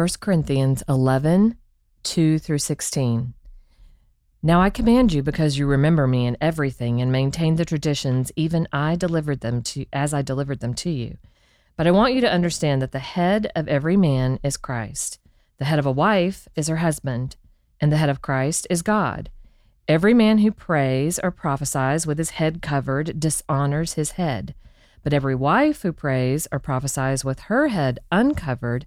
1 Corinthians 11, 2 through 16. Now I command you because you remember me in everything and maintain the traditions even I delivered them to as I delivered them to you. But I want you to understand that the head of every man is Christ. The head of a wife is her husband, and the head of Christ is God. Every man who prays or prophesies with his head covered dishonors his head. But every wife who prays or prophesies with her head uncovered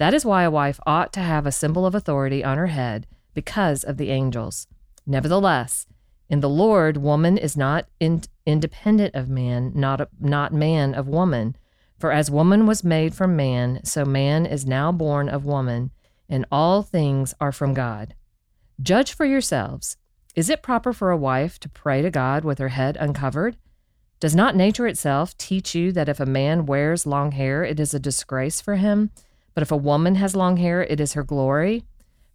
That is why a wife ought to have a symbol of authority on her head, because of the angels. Nevertheless, in the Lord, woman is not in, independent of man, not, not man of woman. For as woman was made from man, so man is now born of woman, and all things are from God. Judge for yourselves. Is it proper for a wife to pray to God with her head uncovered? Does not nature itself teach you that if a man wears long hair, it is a disgrace for him? But if a woman has long hair, it is her glory?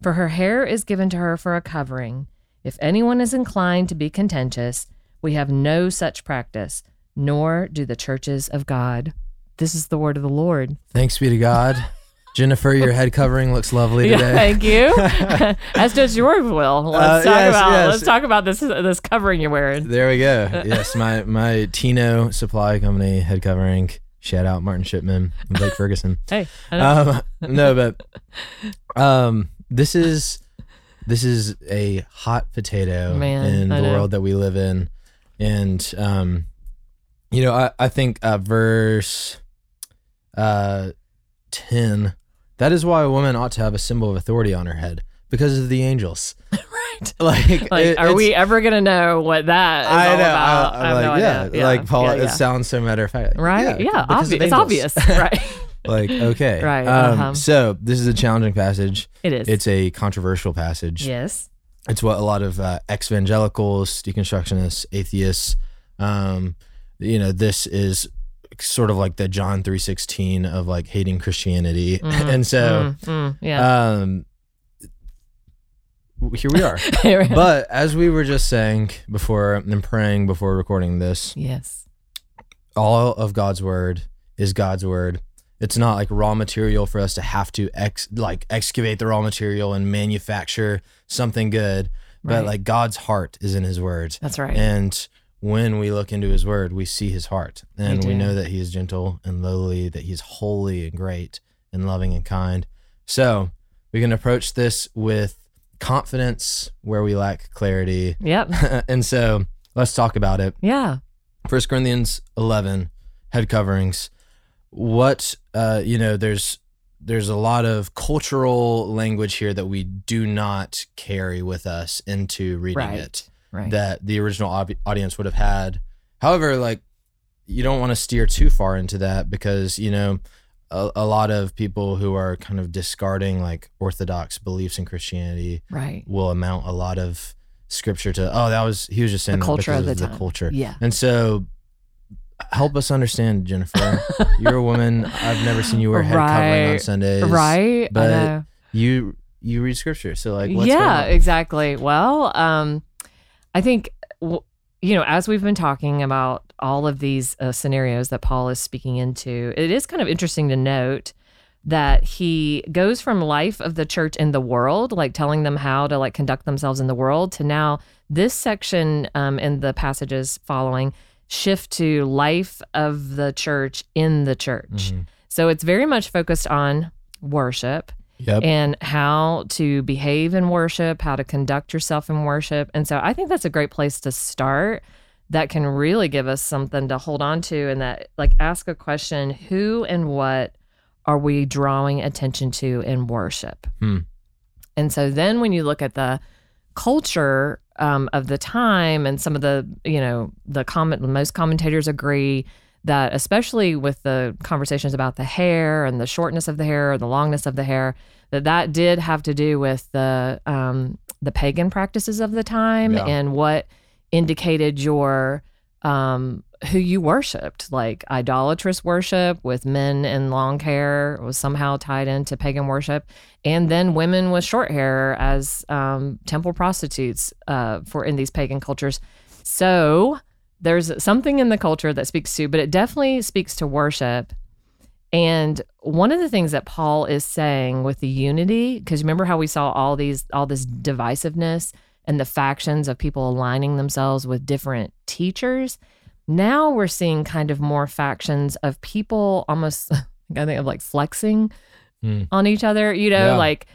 For her hair is given to her for a covering. If anyone is inclined to be contentious, we have no such practice, nor do the churches of God. This is the word of the Lord. Thanks be to God. Jennifer, your head covering looks lovely Yeah, today. thank you. As does yours, Will. Let's Uh, talk yes, about yes. let's talk about this this covering you're wearing. There we go. Yes, my my Tino Supply Company head covering. Shout out Martin Shipman and Blake Ferguson. Hey, Um, no, but um, this is this is a hot potato Man, in I the know. world that we live in, and um, you know, I I think uh, verse uh ten. That is why a woman ought to have a symbol of authority on her head because of the angels. right. Like, Like, it- are we ever gonna know what that is I all know. about? I, I have am no like, yeah, idea. like Paul. yeah, It sounds so matter of fact. right. Yeah, because obvi- it's obvious. right. like okay, Right, Um, uh-huh. So this is a challenging passage. It is. It's a controversial passage. yes. It's what a lot of uh, ex-evangelicals, deconstructionists, atheists, um, you know, this is sort of like the John three sixteen of like hating Christianity, Mhm. and so Mm, mm, yeah. um, here we are. but as we were just saying before and praying before recording this, yes. all of God's word is God's word. It's not like raw material for us to have to ex like excavate the raw material and manufacture something good. But Right. like God's heart is in his word. That's right. And when we look into his word, we see his heart. And we know that he is gentle and lowly, that he's holy and great and loving and kind. So we can approach this with confidence where we lack clarity. yep. and so let's talk about it. Yeah. First Corinthians 11 head coverings. What uh you know there's there's a lot of cultural language here that we do not carry with us into reading Right. it Right. that the original ob- audience would have had. However, like you don't want to steer too far into that because you know a, a lot of people who are kind of discarding like orthodox beliefs in Christianity right. will amount a lot of scripture to oh that was he was just saying The culture of the the culture Yeah. and so help us understand Jennifer you're a woman I've never seen you wear head covering on Right. Sundays Right. but you you read scripture so like what's yeah, exactly. Well, um, I think w- you know, as we've been talking about all of these uh, scenarios that Paul is speaking into, it is kind of interesting to note that he goes from life of the church in the world, like telling them how to like conduct themselves in the world, to now this section um, in the passages following shift to life of the church in the church. Mhm. So it's very much focused on worship yep and how to behave in worship, how to conduct yourself in worship. And so I think that's a great place to start that can really give us something to hold on to and that like ask a question, who and what are we drawing attention to in worship? Hmm. And so then when you look at the culture um, of the time and some of the, you know, the comment most commentators agree that especially with the conversations about the hair and the shortness of the hair or the longness of the hair, that that did have to do with the um, the pagan practices of the time Yeah. and what indicated your um, who you worshipped, like idolatrous worship with men in long hair was somehow tied into pagan worship, and then women with short hair as um, temple prostitutes uh, for in these pagan cultures. So there's something in the culture that speaks to, but it definitely speaks to worship. And one of the things that Paul is saying with the unity, because remember how we saw all these all this divisiveness and the factions of people aligning themselves with different teachers. Now we're seeing kind of more factions of people almost I think of like flexing Hmm. on each other, you know, Yeah. like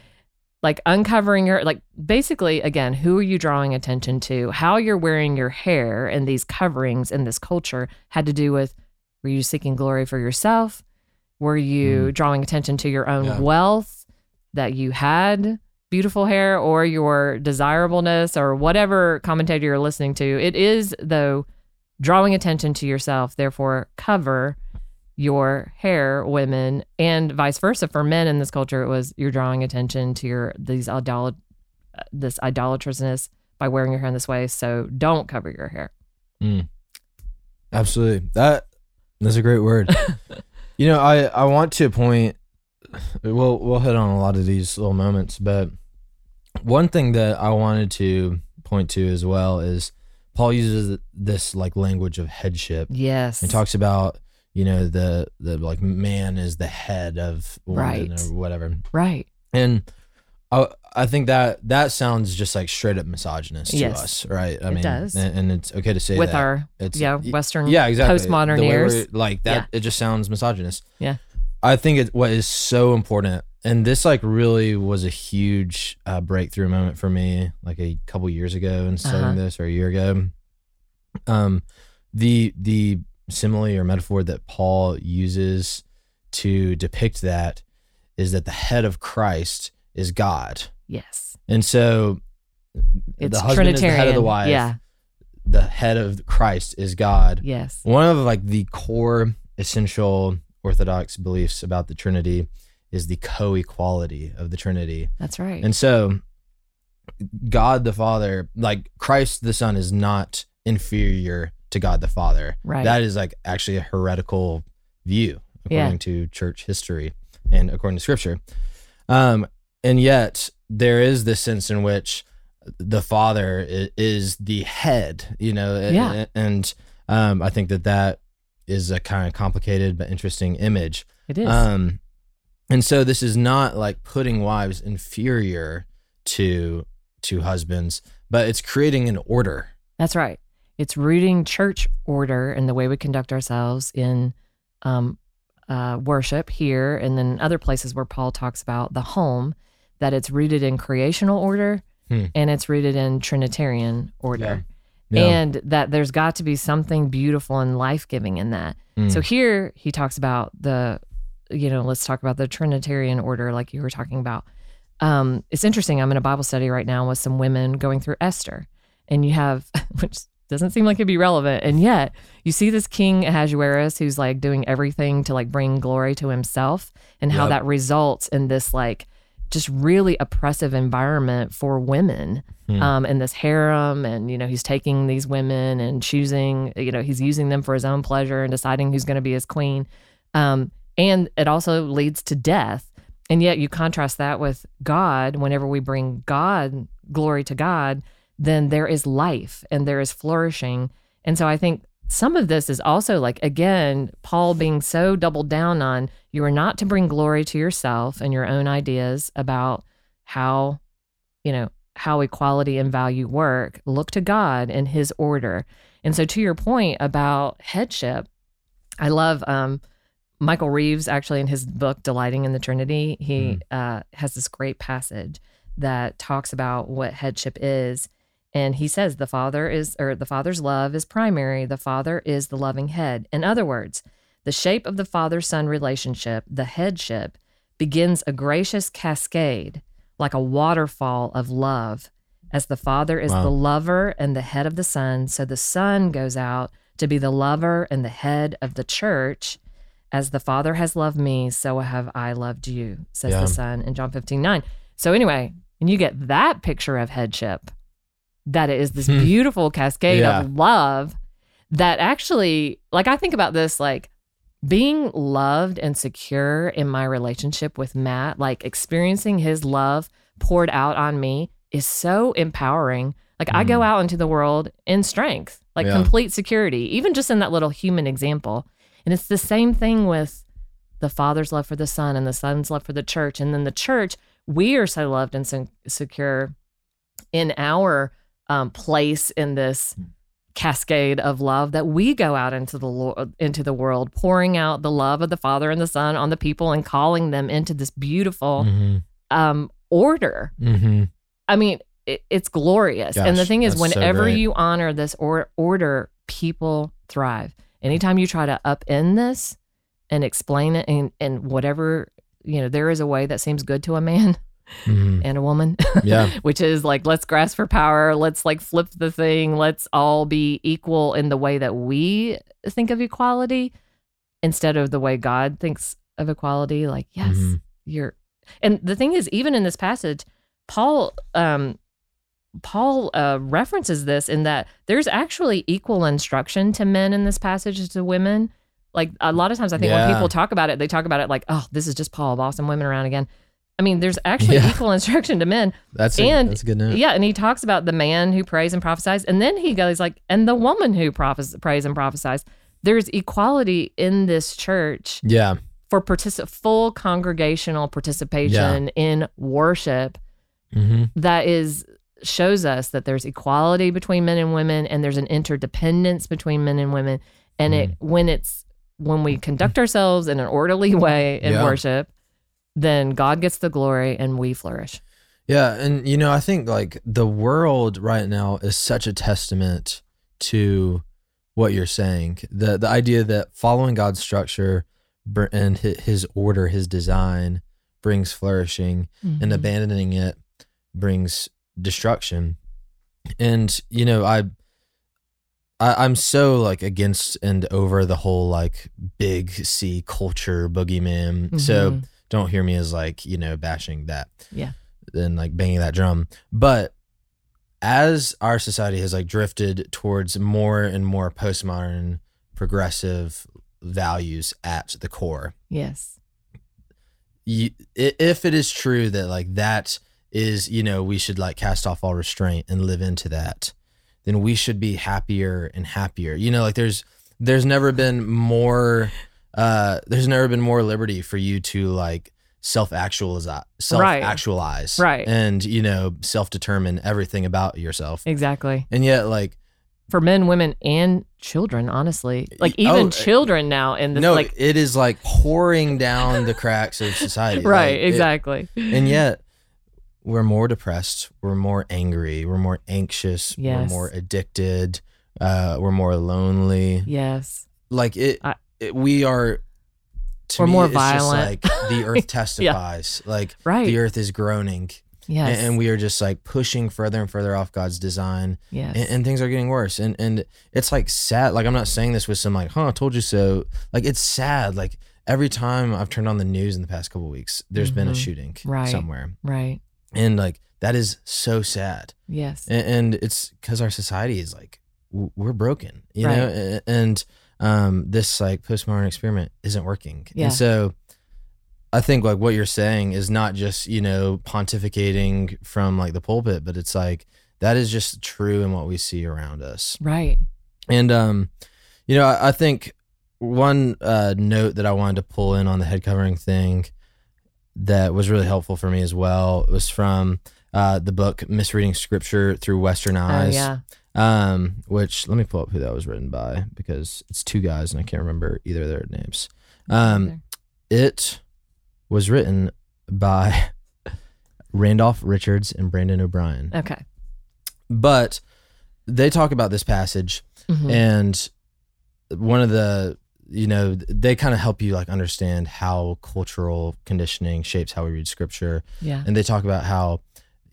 like uncovering your like basically again, who are you drawing attention to? How you're wearing your hair and these coverings in this culture had to do with were you seeking glory for yourself? Were you hmm. drawing attention to your own Yeah. wealth that you had beautiful hair or your desirableness or whatever commentator you're listening to? It is though drawing attention to yourself, therefore cover your hair, women, and vice versa. For men in this culture, it was you're drawing attention to your these idol this idolatrousness by wearing your hair in this way. So don't cover your hair. Mm. Absolutely. That that's a great word. you know, I I want to point we'll we'll hit on a lot of these little moments, but one thing that I wanted to point to as well is Paul uses this like language of headship. Yes. He talks about, you know, the the like man is the head of woman Right. or whatever. right. And I I think that that sounds just like straight up misogynist to us, right? I It mean, does. And, and it's okay to say With that. our It's yeah, Western yeah, exactly. postmodern ears. like that. It just sounds misogynist. Yeah. I think it what is so important, and this like really was a huge uh, breakthrough moment for me, like a couple years ago, in studying Uh-huh. this or a year ago. Um, the the simile or metaphor that Paul uses to depict that is that the head of Christ is God, Yes. and so It's the husband is the Trinitarian. head of the wife. Yeah. The head of Christ is God. Yes. One of like the core essential orthodox beliefs about the Trinity is the co-equality of the Trinity. That's right. And so God the Father, like Christ the Son is not inferior to God the Father. right. That is like actually a heretical view according Yeah. to church history and according to scripture. Um, and yet there is this sense in which the father is the head, you know, Yeah. and um, I think that that is a kind of complicated but interesting image. it is. Um, and so this is not like putting wives inferior to to husbands, but it's creating an order. That's right. It's rooting church order and the way we conduct ourselves in um, uh, worship here and then other places where Paul talks about the home, that it's rooted in creational order Hmm. and it's rooted in Trinitarian order. Yeah. And that there's got to be something beautiful and life giving in that. Mm. So here he talks about the, you know, let's talk about the Trinitarian order, like you were talking about. Um, it's interesting. I'm in a Bible study right now with some women going through Esther, and you have, which doesn't seem like it'd be relevant, and yet you see this King Ahasuerus who's like doing everything to like bring glory to himself, and how Yep. that results in this like just really oppressive environment for women Hmm. um, in this harem and you know he's taking these women and choosing you know he's using them for his own pleasure and deciding who's going to be his queen um, and it also leads to death and yet you contrast that with god whenever we bring god glory to god then there is life and there is flourishing. And so i think some of this is also like again paul being so doubled down on you are not to bring glory to yourself and your own ideas about how you know how equality and value work. Look to god and his order. And so to your point about headship i love um michael reeves actually in his book delighting in the trinity he uh, has this great passage that talks about what headship is and he says the father is or the father's love is primary the father is the loving head in other words the shape of the father son relationship the headship begins a gracious cascade like a waterfall of love as the father is Wow. the lover and the head of the son so the son goes out to be the lover and the head of the church. As the Father has loved me, so have I loved you, says Yeah. the Son in John 15 9. So, anyway, when you get that picture of headship, that it is this Hmm. beautiful cascade Yeah. of love that actually, like, I think about this, like, being loved and secure in my relationship with Matt, like experiencing his love poured out on me is so empowering. Like I go Mm. out into the world in strength, like Yeah. complete security, even just in that little human example. And it's the same thing with the Father's love for the Son and the Son's love for the church. And then the church, we are so loved and so secure in our um, place in this cascade of love that we go out into the Lord, into the world, pouring out the love of the Father and the Son on the people and calling them into this beautiful Mm-hmm. um, order. Mm-hmm. I mean, it, it's glorious. and the thing is, that's so whenever you honor this or, order, people thrive. Anytime you try to upend this and explain it, and, and whatever, you know, there is a way that seems good to a man Mm-hmm. and a woman, Yeah. which is like, let's grasp for power. Let's like flip the thing. Let's all be equal in the way that we think of equality instead of the way God thinks of equality. Like, yes, Mhm. you're and the thing is even in this passage paul um paul uh references this in that there's actually equal instruction to men in this passage as to women like a lot of times i think when people talk about it they talk about it like oh this is just paul bossing women around again i mean there's actually Yeah. equal instruction to men That's a, And- that's a good note. yeah and he talks about the man who prays and prophesies and then he goes like and the woman who prophes- prays and prophesies there's equality in this church Yeah. for partici- full congregational participation in worship Mm-hmm. that is shows us that there's equality between men and women and there's an interdependence between men and women and it when it's when we conduct ourselves in an orderly way in Yeah. worship then God gets the glory and we flourish. Yeah, and you know, I think like the world right now is such a testament to what you're saying. The the idea that following God's structure and his order, his design brings flourishing and Mhm. abandoning it brings destruction. And you know, I I, I'm so like against and over the whole like big C culture boogeyman. So Mhm. Don't hear me as like, you know, bashing that. Yeah. And like banging that drum. But as our society has like drifted towards more and more postmodern progressive values at the core, yes. you, if it is true that like that is you know we should like cast off all restraint and live into that then we should be happier and happier you know like there's there's never been more uh there's never been more liberty for you to like self actualize self actualize Right. and you know self determine everything about yourself Exactly. and yet like For men, women, and children, honestly. Like Oh, even uh, children now in this no like it is like pouring down the cracks of society Right, Like, it- exactly. and yet we're more depressed we're more angry we're more anxious we're more addicted uh we're more lonely yes. like it, I- it we are to We're me, more violent. like the earth testifies like Right. the earth is groaning yes. and, and we are just like pushing further and further off god's design yes. and, and things are getting worse and and it's like sad like i'm not saying this with some like huh i told you so like it's sad like every time i've turned on the news in the past couple weeks there's been a Mhm. shooting Right. somewhere right. and like that is so sad Yes. and, and it's because our society is like we're broken you Right. know and um this like postmodern experiment isn't working Yeah. and so i think like what you're saying is not just you know pontificating from like the pulpit but it's like that is just true in what we see around us right. and um you know i, I think one uh note that i wanted to pull in on the head covering thing that was really helpful for me as well was from uh, the book Misreading Scripture Through Western Oh Eyes. yeah. Um, which let me pull up who that was written by because it's two guys and I can't remember either of their names. Um, it was written by Randolph Richards and Brandon O'Brien. okay. But they talk about this passage Mhm. and one of the you know they kind of help you like understand how cultural conditioning shapes how we read scripture yeah. and they talk about how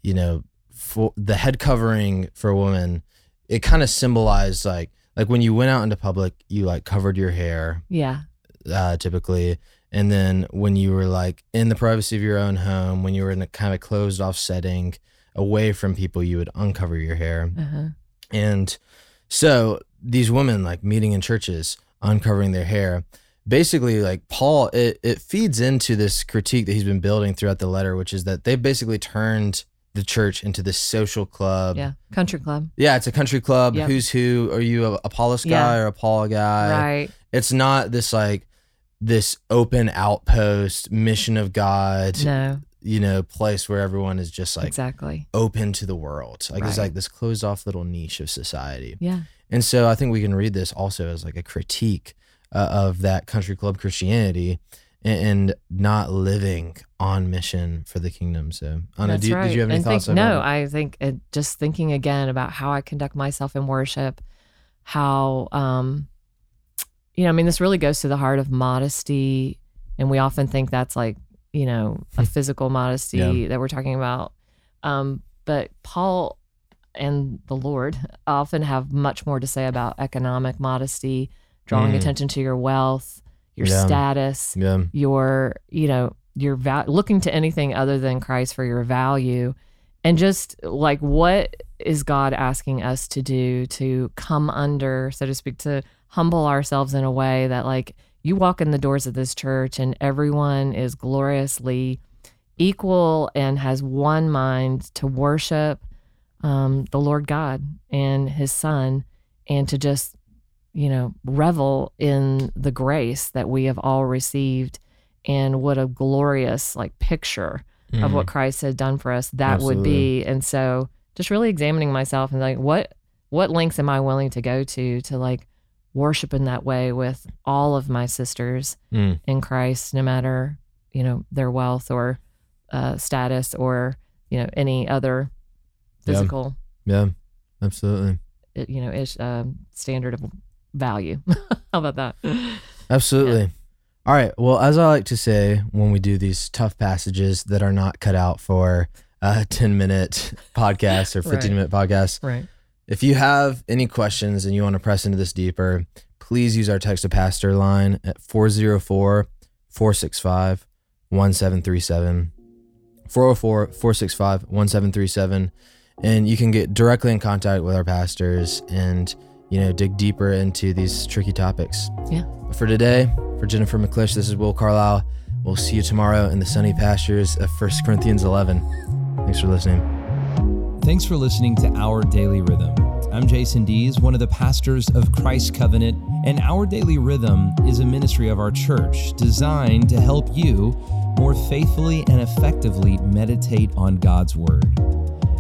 you know for the head covering for a woman it kind of symbolized like like when you went out into public, you like covered your hair, Yeah. uh, typically. And then when you were like in the privacy of your own home, when you were in a kind of closed off setting away from people, you would uncover your hair. Uh-huh. And so these women like meeting in churches, uncovering their hair, basically like Paul, it, it feeds into this critique that he's been building throughout the letter, which is that they've basically turned the church into this social club. Yeah. Country club. Yeah, it's a country club. Yep. Who's who? Are you a Apollos guy Yeah. or a Paul guy? right. It's not this like this open outpost mission of God, No. you know, place where everyone is just like exactly. open to the world. Like it's like this closed off little niche of society. Yeah. And so I think we can read this also as like a critique uh, of that country club Christianity and, not living on mission for the kingdom. So, Anna, That's do, right. did you have any and thoughts? think, no? I think it, just thinking again about how I conduct myself in worship, how, um, you know, I mean, this really goes to the heart of modesty. And we often think that's like, you know, a physical modesty Yeah. that we're talking about. Um, but Paul and the Lord often have much more to say about economic modesty, drawing Mm. attention to your wealth, your Yeah. status, yeah, your you know your val- looking to anything other than Christ for your value and just like what is God asking us to do to come under so to speak to humble ourselves in a way that like you walk in the doors of this church and everyone is gloriously equal and has one mind to worship um, the Lord God and his son and to just you know, revel in the grace that we have all received and what a glorious like picture of Mhm. what Christ had done for us that would be. And so just really examining myself and like what what lengths am I willing to go to to like worship in that way with all of my sisters Mm. in Christ, no matter, you know, their wealth or uh, status or, you know, any other physical, yeah, absolutely. uh, you know, ish, um, standard of value. How about that? Absolutely. All right. Well, as I like to say when we do these tough passages that are not cut out for a 10 minute podcast or 15 Right. minute podcast, Right. if you have any questions and you want to press into this deeper, please use our text to pastor line at 404 465 1737. 404 465 1737. And you can get directly in contact with our pastors and, you know, dig deeper into these tricky topics. Yeah. But For today, for Jennifer McClish, this is Will Carlisle. We'll see you tomorrow in the sunny pastures of 1 Corinthians 11. Thanks for listening. Thanks for listening to Our Daily Rhythm. I'm Jason Dees, one of the pastors of Christ Covenant, and Our Daily Rhythm is a ministry of our church designed to help you more faithfully and effectively meditate on God's Word.